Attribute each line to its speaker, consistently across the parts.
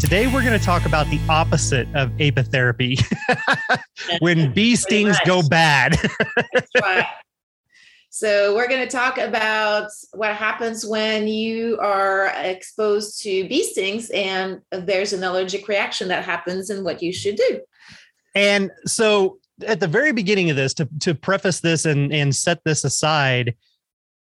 Speaker 1: Today, we're going to talk about the opposite of apitherapy when bee stings go bad.
Speaker 2: Right. So we're going to talk about what happens when you are exposed to bee stings and there's an allergic reaction that happens and what you should do.
Speaker 1: and so, at the very beginning of this, to, to preface this and, and set this aside,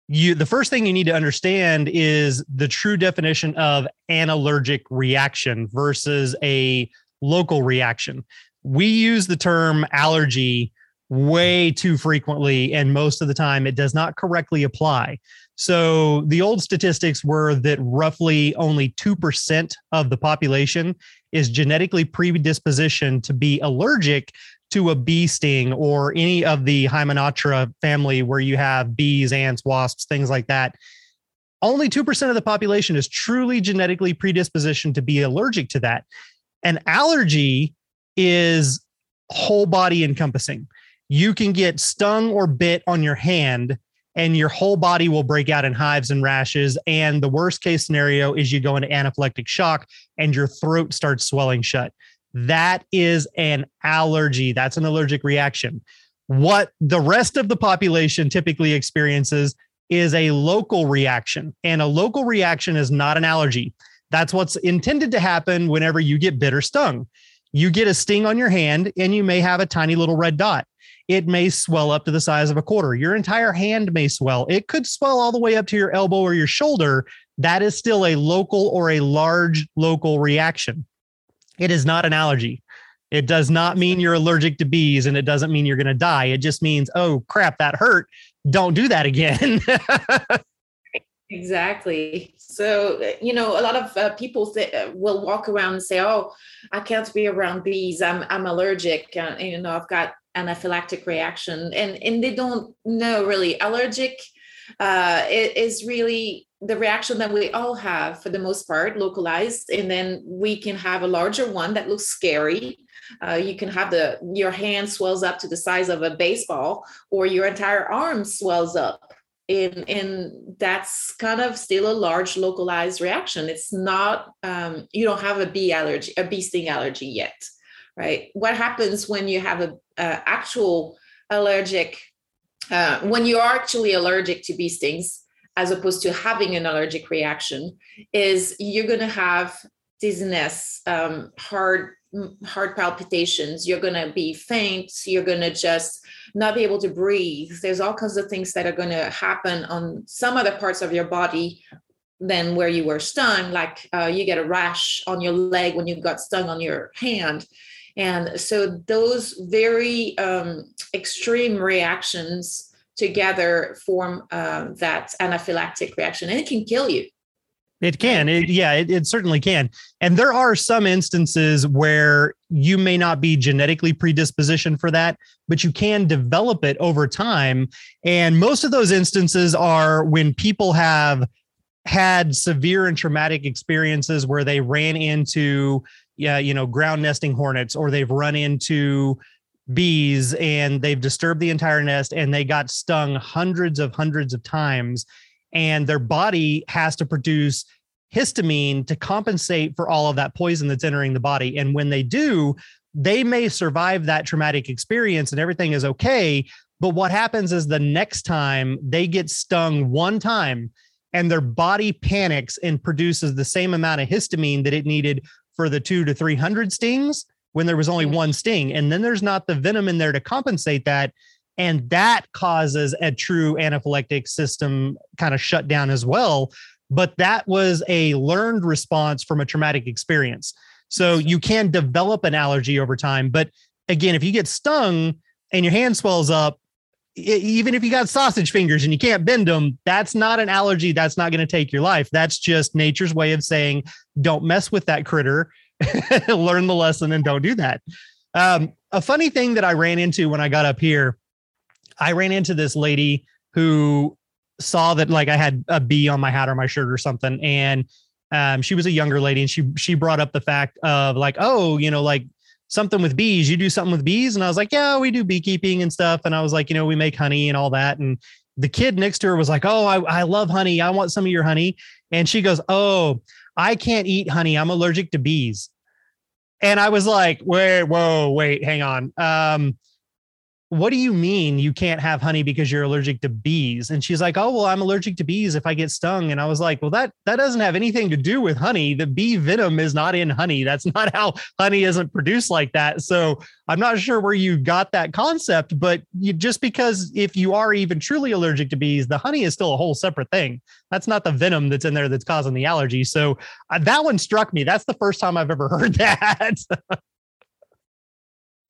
Speaker 1: you the first thing you need to understand is the true definition of an allergic reaction versus a local reaction. We use the term allergy way too frequently, and most of the time it does not correctly apply. So the old statistics were that roughly only 2% of the population is genetically predispositioned to be allergic to a bee sting or any of the Hymenoptera family where you have bees, ants, wasps, things like that. Only 2% of the population is truly genetically predispositioned to be allergic to that. An allergy is whole body encompassing. You can get stung or bit on your hand and your whole body will break out in hives and rashes. And the worst case scenario is you go into anaphylactic shock and your throat starts swelling shut. That is an allergy. That's an allergic reaction. What the rest of the population typically experiences is a local reaction. And a local reaction is not an allergy. That's what's intended to happen whenever you get bit or stung. You get a sting on your hand and you may have a tiny little red dot. It may swell up to the size of a quarter. Your entire hand may swell. It could swell all the way up to your elbow or your shoulder. That is still a local or a large local reaction. It is not an allergy. It does not mean you're allergic to bees and it doesn't mean you're going to die. It just means, oh crap, that hurt. Don't do that again.
Speaker 2: Exactly. So, uh, you know, a lot of uh, people th- uh, will walk around and say, "Oh, I can't be around bees. I'm I'm allergic. Uh, you know, I've got anaphylactic reaction," and and they don't know really. Allergic uh, i- is really the reaction that we all have for the most part, localized, and then we can have a larger one that looks scary. Uh, you can have the your hand swells up to the size of a baseball, or your entire arm swells up. And and that's kind of still a large localized reaction. It's not um, you don't have a bee allergy a bee sting allergy yet right? What happens when you have a, a actual allergic uh, when you are actually allergic to bee stings as opposed to having an allergic reaction is you're going to have dizziness um, heart heart palpitations you're going to be faint you're going to just not be able to breathe. There's all kinds of things that are going to happen on some other parts of your body than where you were stung like uh, you get a rash on your leg when you got stung on your hand. And so those very um, extreme reactions together form uh, that anaphylactic reaction and it can kill you
Speaker 1: It can. It, yeah, it, it certainly can. And there are some instances where you may not be genetically predispositioned for that, but you can develop it over time. And most of those instances are when people have had severe and traumatic experiences where they ran into, yeah, you know, ground nesting hornets or they've run into bees and they've disturbed the entire nest and they got stung hundreds of hundreds of times and their body has to produce histamine to compensate for all of that poison that's entering the body. And when they do, they may survive that traumatic experience and everything is okay. But what happens is the next time they get stung one time and their body panics and produces the same amount of histamine that it needed for the two to 300 stings when there was only
Speaker 2: Mhm.
Speaker 1: one sting. And then there's not the venom in there to compensate that. And that causes a true anaphylactic system kind of shut down as well. But that was a learned response from a traumatic experience. So you can develop an allergy over time. But again, if you get stung and your hand swells up, even if you got sausage fingers and you can't bend them, that's not an allergy. That's not going to take your life. That's just nature's way of saying, don't mess with that critter. learn the lesson and don't do that. Um, a funny thing that I ran into when I got up here, I ran into this lady who saw that like I had a bee on my hat or my shirt or something, and um, she was a younger lady, and she she brought up the fact of like, oh, you know, like something with bees. You do something with bees, and I was like, yeah, we do beekeeping and stuff. And I was like, you know, we make honey and all that. And the kid next to her was like, oh, I, I love honey. I want some of your honey. And she goes, oh, I can't eat honey. I'm allergic to bees. And I was like, wait, whoa, wait, hang on. Um, what do you mean you can't have honey because you're allergic to bees? And she's like oh well i'm allergic to bees if i get stung. And i was like well that that doesn't have anything to do with honey. The bee venom is not in honey. That's not how honey isn't produced like that. So i'm not sure where you got that concept but you just because if you are even truly allergic to bees the honey is still a whole separate thing. That's not the venom that's in there that's causing the allergy. So uh, that one struck me. That's the first time i've ever heard that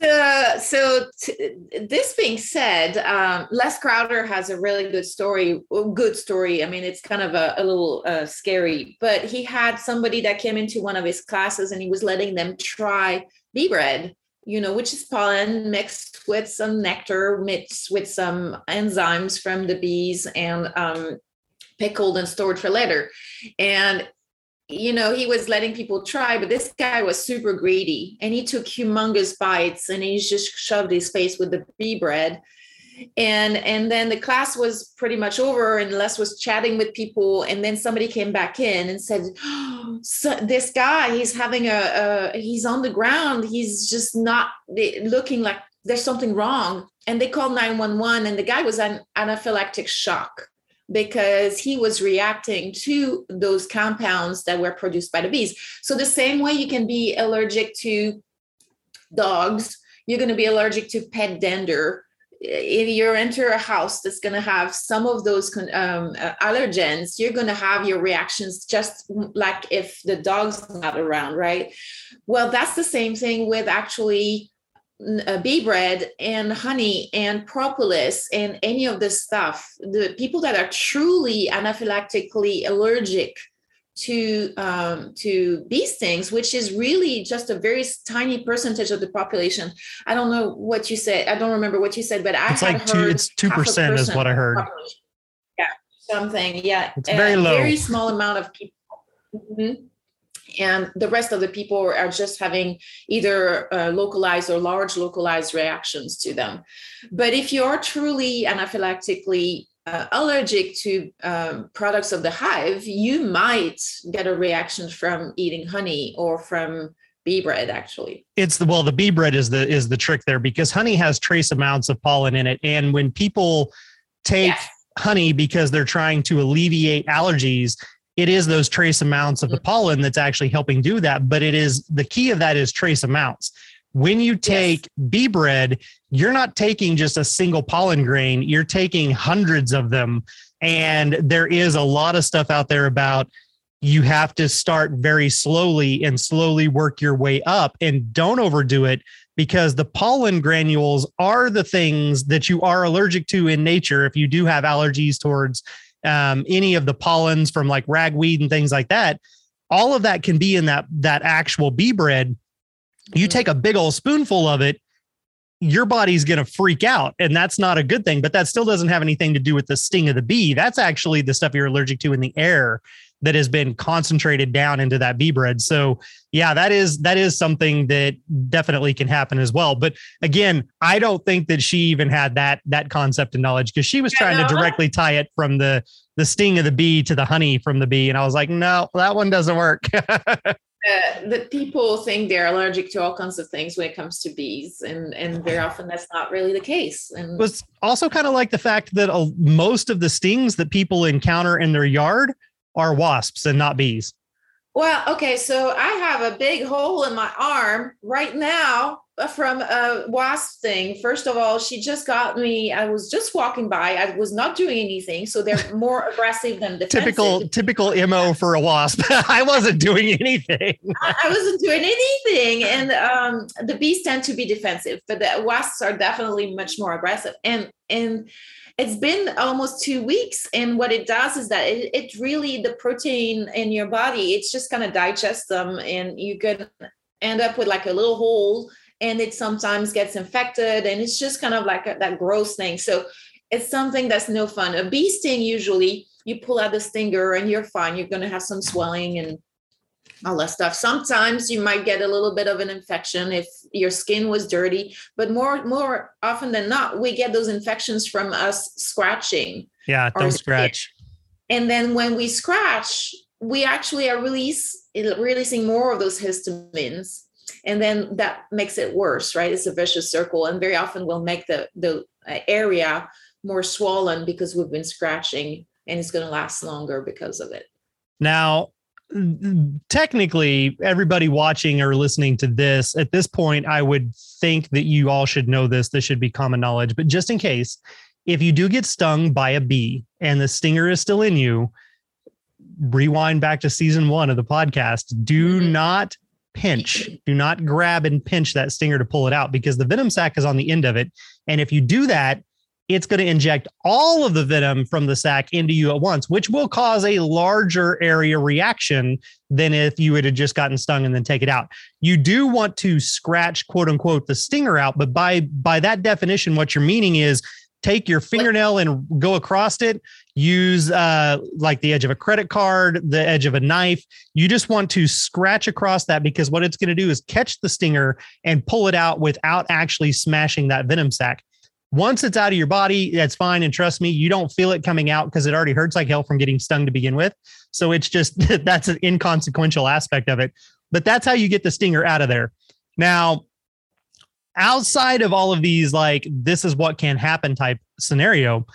Speaker 2: Uh, so t- this being said, um, Les Crowder has a really good story. Good story. I mean, it's kind of a, a little uh, scary, but he had somebody that came into one of his classes and he was letting them try bee bread. You know, which is pollen mixed with some nectar, mixed with some enzymes from the bees, and um, pickled and stored for later. And you know, he was letting people try, but this guy was super greedy and he took humongous bites and he just shoved his face with the bee bread. And and then the class was pretty much over and Les was chatting with people and then somebody came back in and said, oh, so this guy, he's having a, a he's on the ground. He's just not looking like there's something wrong. And they called 911 and the guy was an anaphylactic shock because he was reacting to those compounds that were produced by the bees. So, the same way you can be allergic to dogs, you're going to be allergic to pet dander. If you enter a house that's going to have some of those um, uh, allergens, you're going to have your reactions just like if the dog's not around, right? Well, that's the same thing with actually uh, bee bread and honey and propolis and any of this stuff the people that are truly anaphylactically allergic to um, to bee stings, which is really just a very tiny percentage of the population. I don't know what you said. I don't remember what you said, but I
Speaker 1: it's like two. It's two percent is what I heard.
Speaker 2: Yeah, something. Yeah,
Speaker 1: it's very low.
Speaker 2: Very small amount of people. Mm-hmm and the rest of the people are just having either uh, localized or large localized reactions to them. But if you're truly anaphylactically uh, allergic to um, products of the hive, you might get a reaction from eating honey or from bee bread actually
Speaker 1: it's the well the bee bread is the is the trick there because honey has trace amounts of pollen in it and when people take yes. honey because they're trying to alleviate allergies it is those trace amounts of the mm-hmm. pollen that's actually helping do that. But it is the key of that is trace amounts. When you take yes. bee bread, you're not taking just a single pollen grain, you're taking hundreds of them. And there is a lot of stuff out there about you have to start very slowly and slowly work your way up and don't overdo it because the pollen granules are the things that you are allergic to in nature if you do have allergies towards um, any of the pollens from like ragweed and things like that, all of that can be in that that actual bee bread. You mm-hmm. take a big old spoonful of it, your body's going to freak out, and that's not a good thing. But that still doesn't have anything to do with the sting of the bee. That's actually the stuff you're allergic to in the air that has been concentrated down into that bee bread. So yeah, that is that is something that definitely can happen as well. But again, I don't think that she even had that that concept of knowledge because she was trying to directly tie it from the the sting of the bee to the honey from the bee, and I was like, no, that one doesn't work.
Speaker 2: Uh, that people think they're allergic to all kinds of things when it comes to bees, and and very often that's not really the case. And
Speaker 1: was also kind of like the fact that uh, most of the stings that people encounter in their yard are wasps and not bees?
Speaker 2: Well, okay, so I have a big hole in my arm right now from a wasp thing. First of all, she just got me. I was just walking by. I was not doing anything, so they're more aggressive than defensive.
Speaker 1: Typical, typical mo for a wasp. I wasn't doing anything.
Speaker 2: I wasn't doing anything, and um, the bees tend to be defensive, but the wasps are definitely much more aggressive. And and it's been almost two weeks and what it does is that it, it really the protein in your body it's just going to digest them and you can end up with like a little hole and it sometimes gets infected and it's just kind of like a, that gross thing. So it's something that's no fun. A bee sting usually you pull out the stinger and you're fine you're going to have some swelling and all that stuff. Sometimes you might get a little bit of an infection if your skin was dirty but more more often than not we get those infections from us scratching
Speaker 1: yeah don't scratch.
Speaker 2: And then when we scratch we actually are release, releasing more of those histamines and then that makes it worse right? It's a vicious circle and very often will make the the uh, area more swollen because we've been scratching and it's going to last longer because of it.
Speaker 1: Now technically everybody watching or listening to this at this point i would think that you all should know this this should be common knowledge but just in case if you do get stung by a bee and the stinger is still in you rewind back to season one of the podcast do mm-hmm. not pinch. Do not grab and pinch that stinger to pull it out because the venom sac is on the end of it. And if you do that, it's going to inject all of the venom from the sac into you at once, which will cause a larger area reaction than if you had just gotten stung and then take it out. You do want to scratch, quote unquote, the stinger out, but by by that definition, what you're meaning is take your fingernail and go across it use uh, like the edge of a credit card the edge of a knife. You just want to scratch across that because what it's going to do is catch the stinger and pull it out without actually smashing that venom sac once it's out of your body that's fine and trust me you don't feel it coming out because it already hurts like hell from getting stung to begin with so it's just that's an inconsequential aspect of it but that's how you get the stinger out of there now outside of all of these, like this is what can happen type scenario,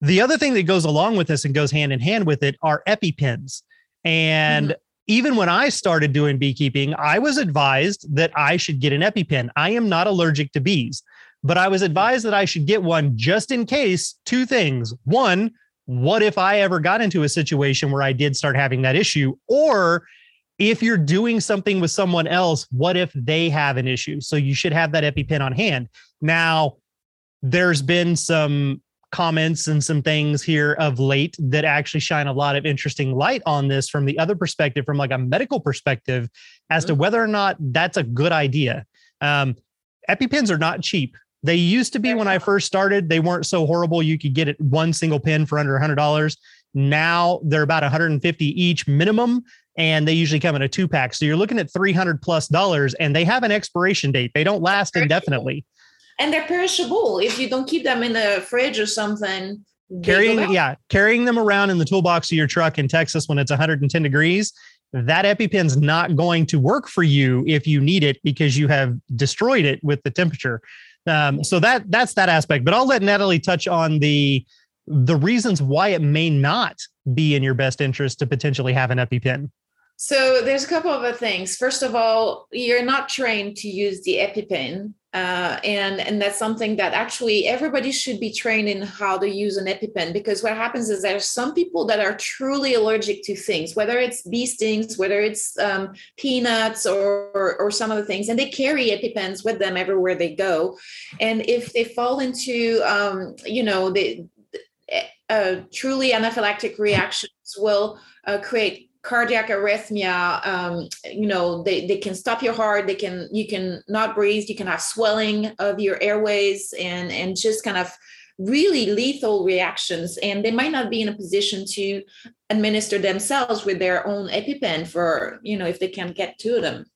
Speaker 1: the other thing that goes along with this and goes hand in hand with it are EpiPens. And mm-hmm. even when I started doing beekeeping, I was advised that I should get an EpiPen. I am not allergic to bees, but I was advised that I should get one just in case two things. One, what if I ever got into a situation where I did start having that issue? Or if you're doing something with someone else, what if they have an issue? So you should have that EpiPen on hand. Now, there's been some comments and some things here of late that actually shine a lot of interesting light on this from the other perspective, from like a medical perspective, as mm-hmm. to whether or not that's a good idea. Um, EpiPens are not cheap. They used to be when I first started, they weren't so horrible. You could get it one single pin for under $100. Now they're about 150 each minimum and they usually come in a two pack. So you're looking at 300 plus dollars and they have an expiration date. They don't last indefinitely.
Speaker 2: And they're perishable. If you don't keep them in the fridge or something,
Speaker 1: carrying, yeah, carrying them around in the toolbox of your truck in Texas when it's 110 degrees, that EpiPen's not going to work for you if you need it because you have destroyed it with the temperature. Um, so that that's that aspect. But I'll let Nathalie touch on the the reasons why it may not be in your best interest to potentially have an EpiPen.
Speaker 2: So there's a couple of things. First of all, you're not trained to use the EpiPen. Uh, and and that's something that actually everybody should be trained in how to use an EpiPen because what happens is there are some people that are truly allergic to things, whether it's bee stings, whether it's um, peanuts or, or, or some other things, and they carry EpiPens with them everywhere they go. And if they fall into um, you know the uh, truly anaphylactic reactions will uh, create cardiac arrhythmia um, you know they, they can stop your heart they can you can not breathe you can have swelling of your airways and and just kind of really lethal reactions. And they might not be in a position to administer themselves with their own epipen for you know if they can get to them.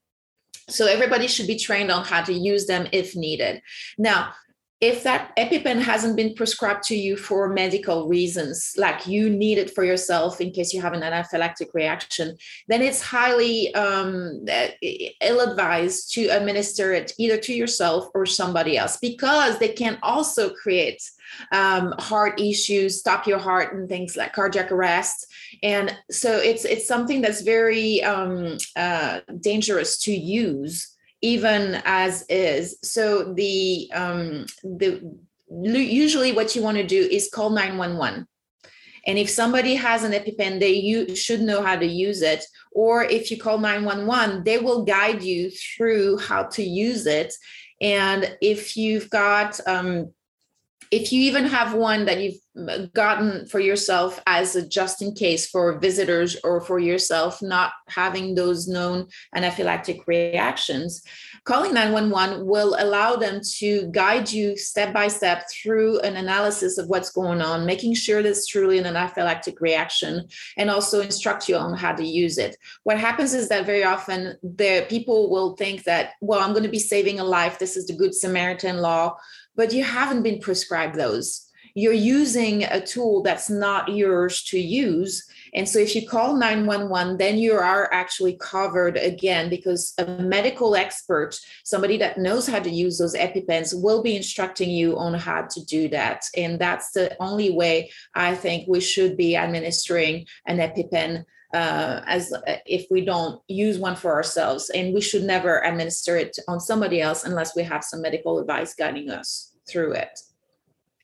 Speaker 2: So everybody should be trained on how to use them if needed. Now if that EpiPen hasn't been prescribed to you for medical reasons, like you need it for yourself in case you have an anaphylactic reaction, then it's highly um, ill advised to administer it either to yourself or somebody else because they can also create um, heart issues, stop your heart, and things like cardiac arrest. And so it's it's something that's very um, uh, dangerous to use even as is. So the um, the usually what you want to do is call 911. And if somebody has an EpiPen, they you should know how to use it. Or if you call 911, they will guide you through how to use it. And if you've got um, if you even have one that you've uh, gotten for yourself as a just in case for visitors or for yourself not having those known anaphylactic reactions calling 911 will allow them to guide you step by step through an analysis of what's going on making sure that it's truly an anaphylactic reaction and also instruct you on how to use it. What happens is that very often the people will think that well i'm going to be saving a life. This is the good samaritan law but you haven't been prescribed those you're using a tool that's not yours to use. And so if you call 911, then you are actually covered again because a medical expert, somebody that knows how to use those EpiPens, will be instructing you on how to do that. And that's the only way I think we should be administering an EpiPen. Uh, as uh, if we don't use one for ourselves, and we should never administer it on somebody else unless we have some medical advice guiding us through it.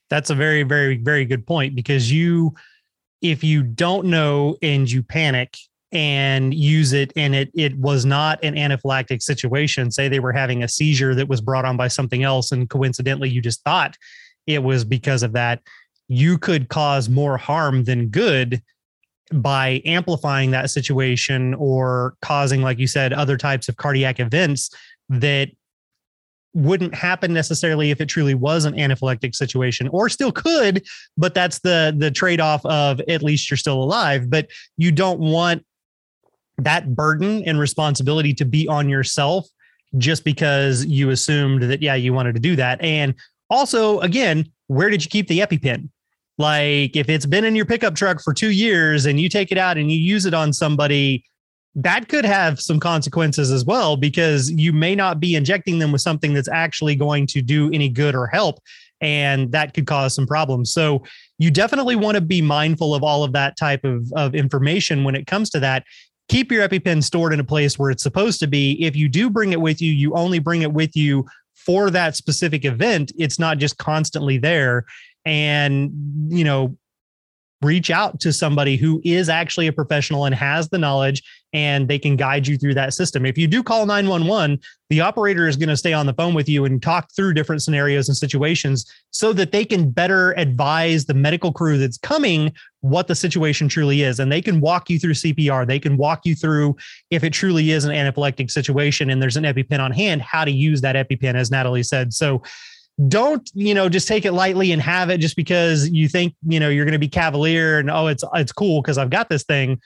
Speaker 1: That's a very very very good point because you if you don't know and you panic and use it and it it was not an anaphylactic situation say they were having a seizure that was brought on by something else and coincidentally you just thought it was because of that you could cause more harm than good by amplifying that situation or causing like you said other types of cardiac events that wouldn't happen necessarily if it truly was an anaphylactic situation or still could but that's the the trade-off of at least you're still alive. But you don't want that burden and responsibility to be on yourself just because you assumed that yeah you wanted to do that. And also again where did you keep the epipen like if it's been in your pickup truck for 2 years and you take it out and you use it on somebody that could have some consequences as well because you may not be injecting them with something that's actually going to do any good or help and that could cause some problems. So you definitely want to be mindful of all of that type of, of information when it comes to that. Keep your epipen stored in a place where it's supposed to be. If you do bring it with you you only bring it with you for that specific event. It's not just constantly there and you know reach out to somebody who is actually a professional and has the knowledge and they can guide you through that system. If you do call 911, the operator is going to stay on the phone with you and talk through different scenarios and situations so that they can better advise the medical crew that's coming what the situation truly is. And they can walk you through CPR. They can walk you through if it truly is an anaphylactic situation and there's an EpiPen on hand, how to use that EpiPen, as Nathalie said. So, don't you know just take it lightly and have it just because you think you know you're going to be cavalier and oh it's it's cool because I've got this thing.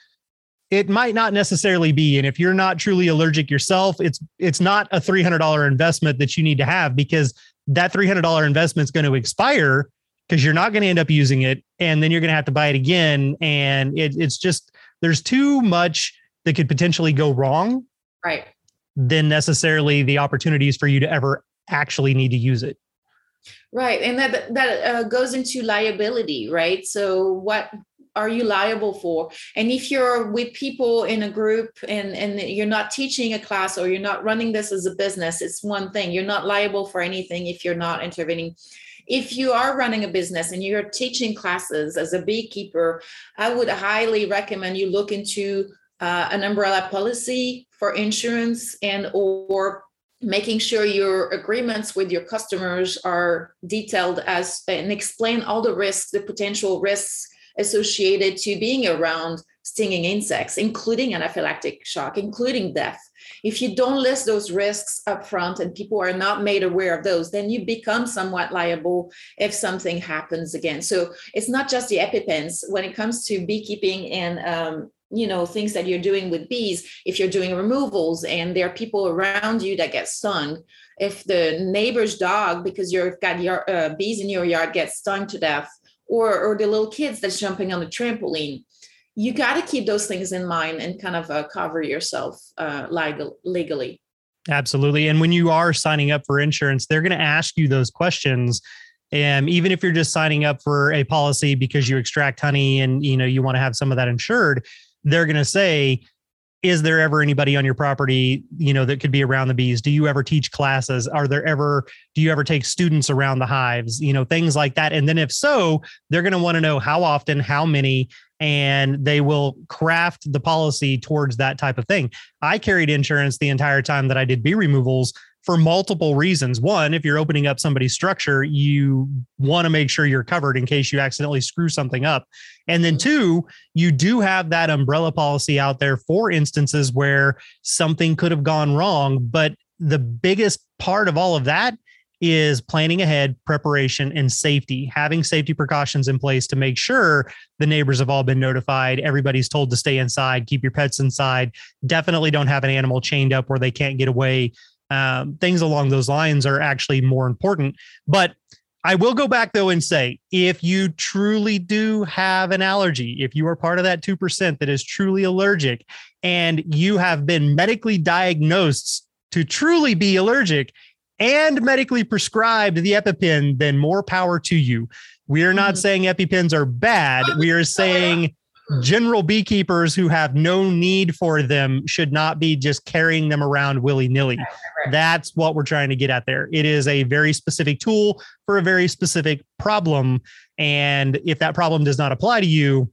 Speaker 1: It might not necessarily be and if you're not truly allergic yourself it's it's not a $300 investment that you need to have because that $300 investment is going to expire because you're not going to end up using it and then you're going to have to buy it again and it, it's just there's too much that could potentially go wrong
Speaker 2: right.
Speaker 1: than necessarily the opportunities for you to ever actually need to use it
Speaker 2: Right, and that that uh, goes into liability, right? So what are you liable for? And if you're with people in a group and and you're not teaching a class or you're not running this as a business, it's one thing. You're not liable for anything if you're not intervening. If you are running a business and you're teaching classes as a beekeeper, I would highly recommend you look into uh, an umbrella policy for insurance and or making sure your agreements with your customers are detailed as and explain all the risks the potential risks associated to being around stinging insects including anaphylactic shock including death. If you don't list those risks up front and people are not made aware of those then you become somewhat liable if something happens again. So it's not just the epipens. When it comes to beekeeping and um, you know things that you're doing with bees if you're doing removals and there are people around you that get stung if the neighbor's dog because you've got your uh, bees in your yard gets stung to death or or the little kids that's jumping on the trampoline you got to keep those things in mind and kind of uh, cover yourself uh, legal, legally.
Speaker 1: Absolutely and when you are signing up for insurance they're going to ask you those questions and even if you're just signing up for a policy because you extract honey and you know you want to have some of that insured they're going to say, is there ever anybody on your property you know that could be around the bees? Do you ever teach classes? Are there ever do you ever take students around the hives? You know things like that. And then if so they're going to want to know how often how many and they will craft the policy towards that type of thing. I carried insurance the entire time that i did bee removals for multiple reasons. One, if you're opening up somebody's structure, you want to make sure you're covered in case you accidentally screw something up. And then mm-hmm. two, you do have that umbrella policy out there for instances where something could have gone wrong. But the biggest part of all of that is planning ahead, preparation, and safety, having safety precautions in place to make sure the neighbors have all been notified. Everybody's told to stay inside, keep your pets inside. Definitely don't have an animal chained up where they can't get away. Um, things along those lines are actually more important. But I will go back though and say if you truly do have an allergy, if you are part of that 2% that is truly allergic and you have been medically diagnosed to truly be allergic, and medically prescribed the EpiPen, then more power to you. We are not mm-hmm. saying EpiPens are bad. We are saying general beekeepers who have no need for them should not be just carrying them around willy nilly. That's what we're trying to get at there. It is a very specific tool for a very specific problem. And if that problem does not apply to you,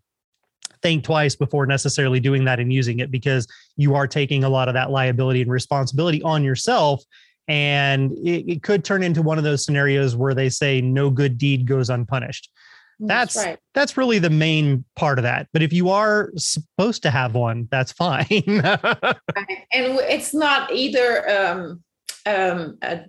Speaker 1: think twice before necessarily doing that and using it because you are taking a lot of that liability and responsibility on yourself and it, it, could turn into one of those scenarios where they say no good deed goes unpunished that's that's, right. that's really the main part of that but if you are supposed to have one that's fine
Speaker 2: and it's not either um, um, a,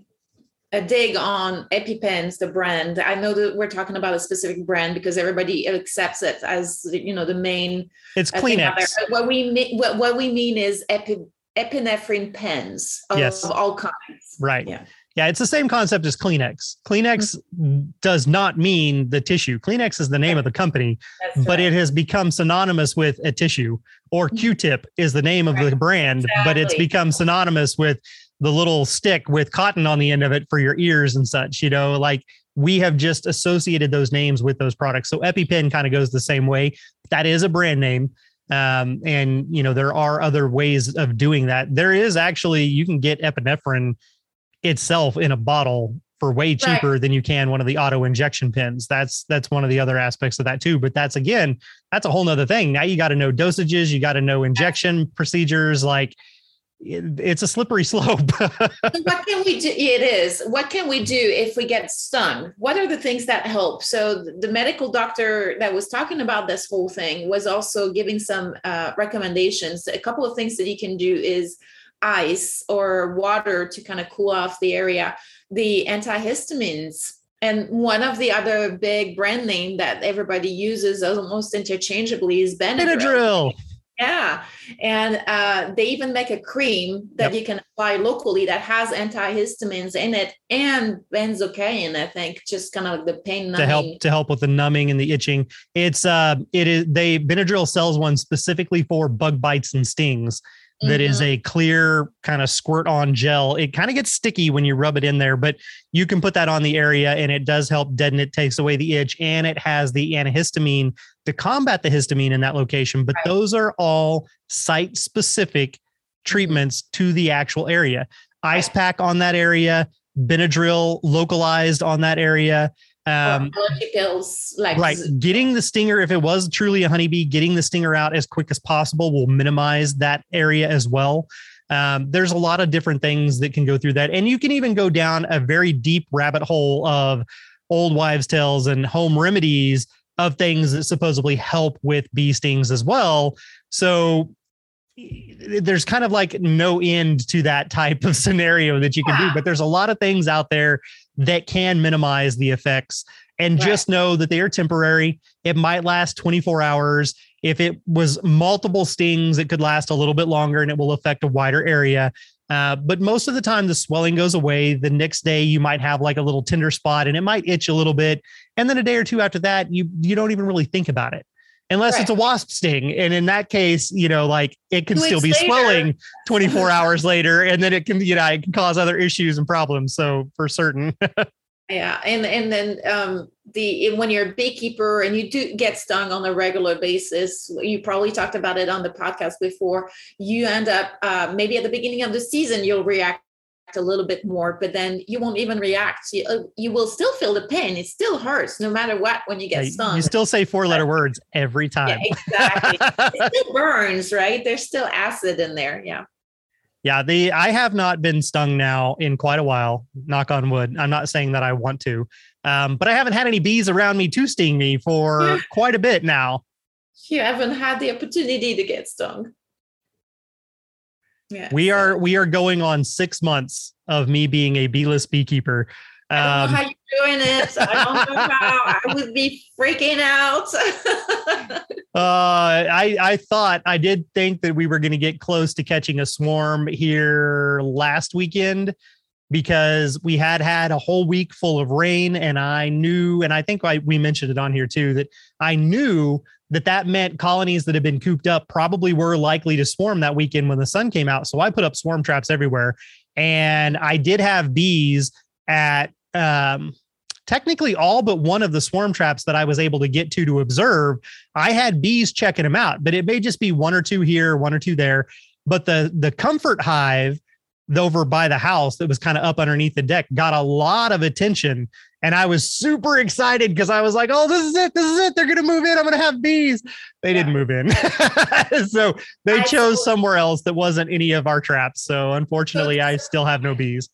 Speaker 2: a dig on epipens the brand i know that we're talking about a specific brand because everybody accepts it as you know the main
Speaker 1: it's kleenex
Speaker 2: what we mean what, what we mean is epi epinephrine pens of, yes. all kinds.
Speaker 1: Right. Yeah. Yeah, it's the same concept as Kleenex. Kleenex mm-hmm. does not mean the tissue. Kleenex is the name of the company, That's but right. it has become synonymous with a tissue. Or mm-hmm. Q-tip is the name of right. the brand, exactly. but it's become synonymous with the little stick with cotton on the end of it for your ears and such. You know, like we have just associated those names with those products. So EpiPen kind of goes the same way. That is a brand name. Um, and you know there are other ways of doing that. There is actually you can get epinephrine itself in a bottle for way cheaper right. than you can one of the auto injection pens. That's that's one of the other aspects of that too. But that's again, that's a whole nother thing. Now you got to know dosages, you got to know injection procedures. Like it's a slippery slope.
Speaker 2: what can we do? It is. What can we do if we get stung? What are the things that help? So the medical doctor that was talking about this whole thing was also giving some uh, recommendations. A couple of things that you can do is ice or water to kind of cool off the area. The antihistamines and one of the other big brand name that everybody uses almost interchangeably is Benadryl. Benadryl. Yeah. And uh, they even make a cream that yep. you can apply locally that has antihistamines in it and benzocaine, I think, just kind of the pain numbing.
Speaker 1: To help to help with the numbing and the itching. It's uh it is they Benadryl sells one specifically for bug bites and stings that mm-hmm. is a clear kind of squirt on gel. It kind of gets sticky when you rub it in there, but you can put that on the area and it does help deaden it, takes away the itch, and it has the antihistamine to combat the histamine in that location. But right. those are all site specific treatments to the actual area. Ice pack on that area, Benadryl localized on that area. Um,
Speaker 2: pills, like
Speaker 1: right. Getting the stinger, if it was truly a honeybee, getting the stinger out as quick as possible will minimize that area as well. Um, there's a lot of different things that can go through that. And you can even go down a very deep rabbit hole of old wives' tales and home remedies of things that supposedly help with bee stings as well. So there's kind of like no end to that type of scenario that you can do, but there's a lot of things out there that can minimize the effects and right. just know that they are temporary. It might last 24 hours. If it was multiple stings, it could last a little bit longer and it will affect a wider area. Uh, but most of the time, the swelling goes away. The next day, you might have like a little tender spot and it might itch a little bit. And then a day or two after that, you you don't even really think about it unless right. it's a wasp sting. And in that case, you know, like it can still be later. swelling 24 hours later, and then it can, you know, it can cause other issues and problems. So for certain.
Speaker 2: yeah. And, and then um, the, when you're a beekeeper and you do get stung on a regular basis, you probably talked about it on the podcast before, you end up uh, maybe at the beginning of the season, you'll react a little bit more, but then you won't even react. You, uh, you will still feel the pain. It still hurts no matter what when you get yeah, stung.
Speaker 1: You still say four letter words every time.
Speaker 2: Yeah, exactly. it still burns, right? There's still acid in there. Yeah.
Speaker 1: Yeah, the I have not been stung now in quite a while. Knock on wood. I'm not saying that I want to, um, but I haven't had any bees around me to sting me for quite a bit now.
Speaker 2: You haven't had the opportunity to get stung. Yeah.
Speaker 1: We are we are going on six months of me being a beeless beekeeper.
Speaker 2: I don't
Speaker 1: Um,
Speaker 2: know how you're doing it. I don't know how. I would be freaking out.
Speaker 1: Uh, I I thought I did think that we were going to get close to catching a swarm here last weekend because we had had a whole week full of rain, and I knew, and I think I, we mentioned it on here too, that I knew that that meant colonies that had been cooped up probably were likely to swarm that weekend when the sun came out. So I put up swarm traps everywhere, and I did have bees at um technically all but one of the swarm traps that I was able to get to to observe I had bees checking them out, but it may just be one or two here, one or two there. But the the comfort hive over by the house that was kind of up underneath the deck got a lot of attention. And I was super excited because I was like, oh, this is it. This is it. They're gonna move in. I'm gonna have bees. They didn't move in. so they
Speaker 2: I
Speaker 1: chose
Speaker 2: saw-
Speaker 1: somewhere else that wasn't any of our traps. So unfortunately, I still have no bees.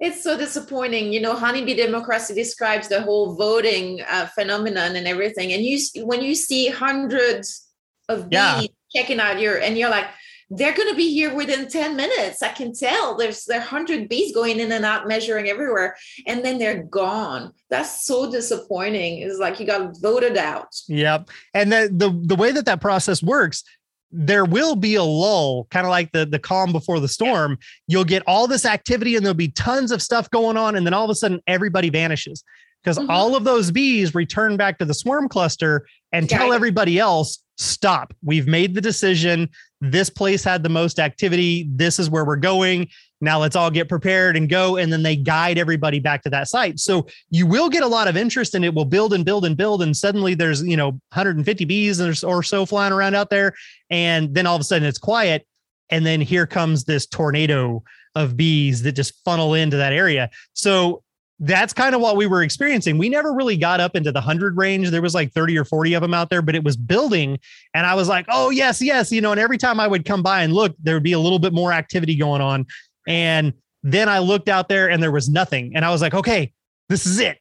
Speaker 2: it's so disappointing. You know, honeybee democracy describes the whole voting uh, phenomenon and everything. And you, when you see hundreds of bees
Speaker 1: Yeah.
Speaker 2: checking out your, and you're like, they're going to be here within 10 minutes. I can tell there's there are 100 bees going in and out, measuring everywhere, and then they're gone. That's so disappointing. It's like you got voted out.
Speaker 1: Yep. And the the the way that that process works, there will be a lull, kind of like the the calm before the storm. You'll get all this activity and there'll be tons of stuff going on and then all of a sudden everybody vanishes because
Speaker 2: Mhm.
Speaker 1: all of those bees return back to the swarm cluster and
Speaker 2: Yeah.
Speaker 1: tell everybody else, "Stop. We've made the decision. This place had the most activity. This is where we're going. Now let's all get prepared and go." And then they guide everybody back to that site. So you will get a lot of interest and it will build and build and build and suddenly there's you know 150 bees or, so flying around out there and then all of a sudden it's quiet and then here comes this tornado of bees that just funnel into that area so that's kind of what we were experiencing we never really got up into the 100 range there was like 30 or 40 of them out there but it was building and i was like oh yes yes you know and every time i would come by and look there would be a little bit more activity going on and then i looked out there and there was nothing and i was like okay this is it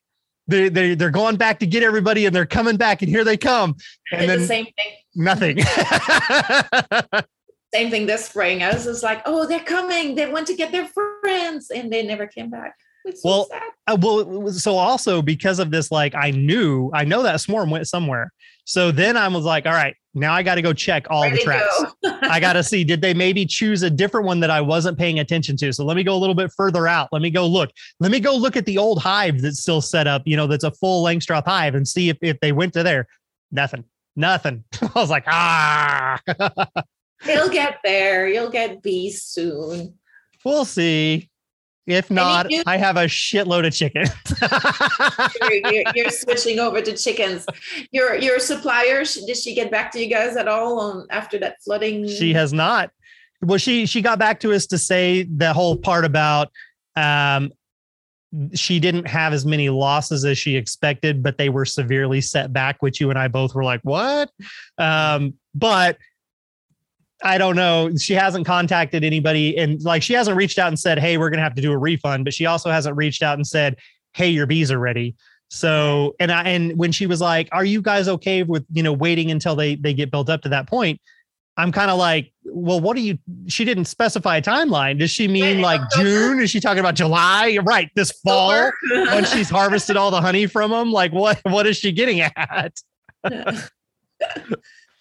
Speaker 1: they're, they're, they're going back to get everybody and they're coming back and here they come and
Speaker 2: It's
Speaker 1: then
Speaker 2: the same thing.
Speaker 1: nothing
Speaker 2: Same thing this spring. I was just like, oh, they're coming. They went to get their friends, and they never came back. It's so
Speaker 1: Well,
Speaker 2: sad.
Speaker 1: Uh, well, so also because of this, like I knew, I know that swarm went somewhere. So then I was like, all right, now I got to go check all
Speaker 2: Where'd
Speaker 1: the traps.
Speaker 2: go?
Speaker 1: I got to see, did they maybe choose a different one that I wasn't paying attention to? So let me go a little bit further out. Let me go look. Let me go look at the old hive that's still set up, you know, that's a full Langstroth hive and see if, if they went to there. Nothing, nothing. I was like, ah,
Speaker 2: You'll get there. You'll get bees soon.
Speaker 1: we'll see. If not,
Speaker 2: you-
Speaker 1: I have a shitload of chicken.
Speaker 2: You're, you're- you're switching over to chickens. Your your supplier did she get back to you guys at all on after that flooding?
Speaker 1: she has not well she she got back to us to say the whole part about um she didn't have as many losses as she expected but they were severely set back which you and i both were like what um but I don't know. She hasn't contacted anybody and like she hasn't reached out and said, Hey, we're gonna have to do a refund, but she also hasn't reached out and said, Hey, your bees are ready. So and I and when she was like, Are you guys okay with you know waiting until they they get built up to that point? I'm kind of like, well, what do you? She didn't specify a timeline. Does she mean
Speaker 2: Right,
Speaker 1: like June? Is she talking about July? Right, this fall when she's harvested all the honey from them. Like, what? What is she getting at?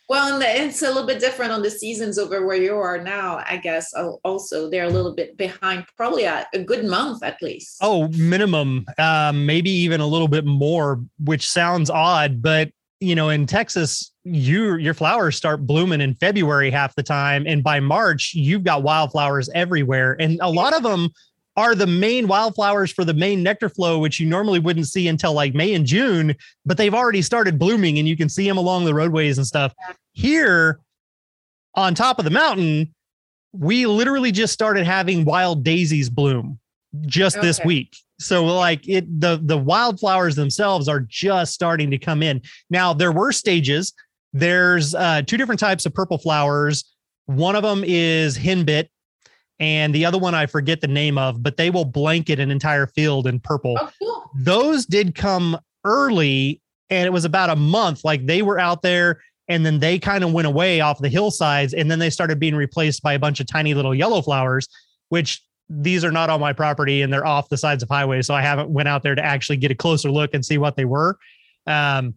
Speaker 2: well, and the- it's a little bit different on the seasons over where you are now. I guess also they're a little bit behind, probably a, a good month at least.
Speaker 1: Oh, minimum, um, maybe even a little bit more, which sounds odd, but you know, in Texas, you your flowers start blooming in February half the time, and by March, you've got wildflowers everywhere, and a lot of them are the main wildflowers for the main nectar flow, which you normally wouldn't see until like May and June, but they've already started blooming, and you can see them along the roadways and stuff. Here, on top of the mountain, we literally just started having wild daisies bloom just this week. So like it the the wildflowers themselves are just starting to come in. Now there were stages. There's uh two different types of purple flowers. One of them is henbit and the other one I forget the name of, but they will blanket an entire field in purple.
Speaker 2: Oh, cool.
Speaker 1: Those did come early, and it was about a month. Like they were out there, and then they kind of went away off the hillsides, and then they started being replaced by a bunch of tiny little yellow flowers, which these are not on my property and they're off the sides of highways. So I haven't went out there to actually get a closer look and see what they were. Um,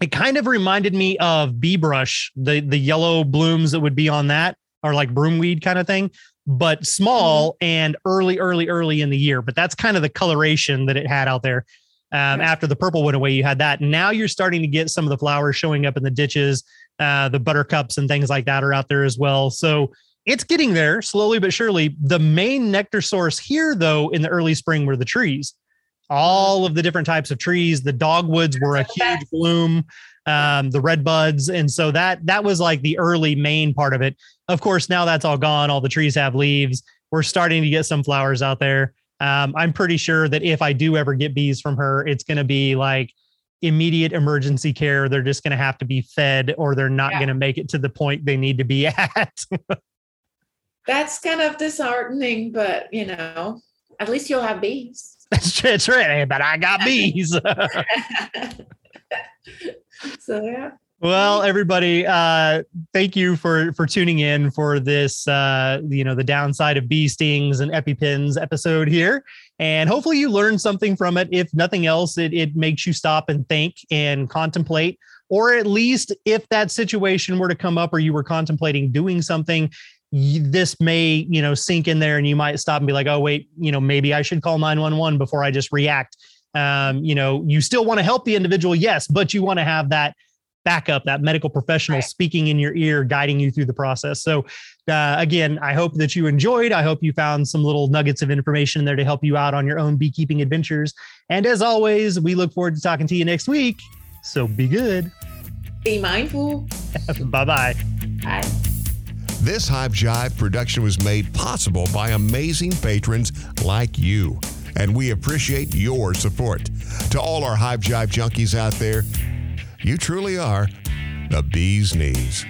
Speaker 1: it kind of reminded me of bee brush, the the yellow blooms that would be on that, or like broomweed kind of thing, but small mm-hmm. and early, early, early in the year. But that's kind of the coloration that it had out there. Um, After the purple went away, you had that. Now you're starting to get some of the flowers showing up in the ditches. Uh, the buttercups and things like that are out there as well. So it's getting there slowly but surely. The main nectar source here, though, in the early spring were the trees all of the different types of trees. The dogwoods were a huge bloom, um, the red buds, and so that that was like the early main part of it. Of course, now that's all gone. All the trees have leaves. We're starting to get some flowers out there. Um, I'm pretty sure that if I do ever get bees from her, it's going to be like immediate emergency care. They're just going to have to be fed, or they're not yeah. going to make it to the point they need to be at.
Speaker 2: that's kind of disheartening, but you know, at least you'll have bees.
Speaker 1: That's right, but I got bees.
Speaker 2: so yeah.
Speaker 1: Well, everybody, uh, thank you for for tuning in for this, uh, you know, the downside of bee stings and EpiPens episode here, and hopefully you learned something from it. If nothing else, it it makes you stop and think and contemplate, or at least if that situation were to come up, or you were contemplating doing something, this may you know sink in there and you might stop and be like oh wait you know maybe i should call 911 before i just react um, you know you still want to help the individual yes but you want to have that backup that medical professional right. speaking in your ear guiding you through the process. So uh, again i hope that you enjoyed. I hope you found some little nuggets of information there to help you out on your own beekeeping adventures. And as always we look forward to talking to you next week. So be good.
Speaker 2: Be mindful.
Speaker 1: Bye-bye.
Speaker 2: Bye.
Speaker 3: This Hive Jive production was made possible by amazing patrons like you, and we appreciate your support. To all our Hive Jive junkies out there, you truly are the bee's knees.